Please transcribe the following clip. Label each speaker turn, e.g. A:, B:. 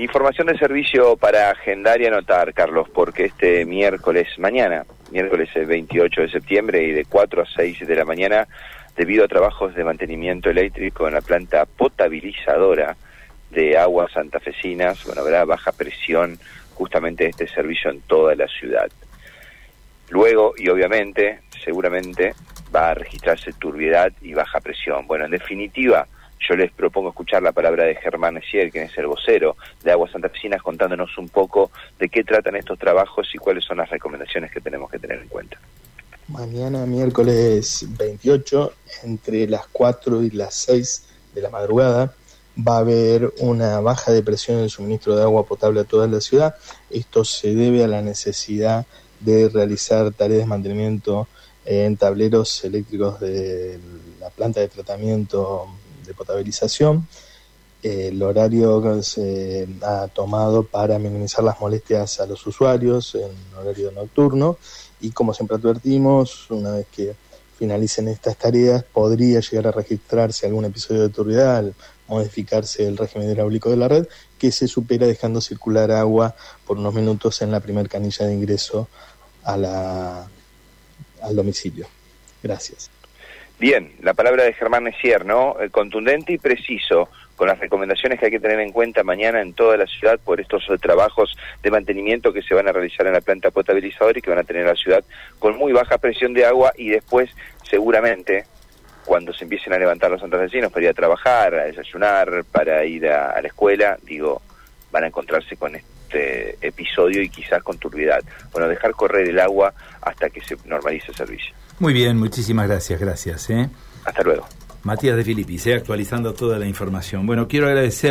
A: Información de servicio para agendar y anotar, Carlos, porque este miércoles, mañana, miércoles 28 de septiembre y de 4 a 6 de la mañana, debido a trabajos de mantenimiento eléctrico en la planta potabilizadora de aguas santafesinas, bueno, habrá baja presión justamente este servicio en toda la ciudad. Luego, y obviamente, seguramente va a registrarse turbiedad y baja presión. Bueno, en definitiva, yo les propongo escuchar la palabra de Germán Essier, quien es el vocero de Aguas Santafesinas, contándonos un poco de qué tratan estos trabajos y cuáles son las recomendaciones que tenemos que tener en cuenta.
B: Mañana, miércoles 28, entre las 4 y las 6 de la madrugada, va a haber una baja de presión en el suministro de agua potable a toda la ciudad. Esto se debe a la necesidad de realizar tareas de mantenimiento en tableros eléctricos de la planta de tratamiento de potabilización. El horario que se ha tomado para minimizar las molestias a los usuarios en horario nocturno y como siempre advertimos, una vez que finalicen estas tareas, podría llegar a registrarse algún episodio de turbidez al modificarse el régimen hidráulico de la red, que se supera dejando circular agua por unos minutos en la primera canilla de ingreso a la, al domicilio. Gracias.
A: Bien, la palabra de Germán Messier, ¿no? Eh, contundente y preciso, con las recomendaciones que hay que tener en cuenta mañana en toda la ciudad por estos eh, trabajos de mantenimiento que se van a realizar en la planta potabilizadora y que van a tener la ciudad con muy baja presión de agua y después, seguramente, cuando se empiecen a levantar los vecinos para ir a trabajar, a desayunar, para ir a la escuela, digo, van a encontrarse con este episodio y quizás con turbiedad. Bueno, dejar correr el agua hasta que se normalice el servicio.
C: Muy bien, muchísimas gracias, gracias. ¿eh?
A: Hasta luego.
C: Matías de Filipis, ¿eh? actualizando toda la información. Bueno, quiero agradecer.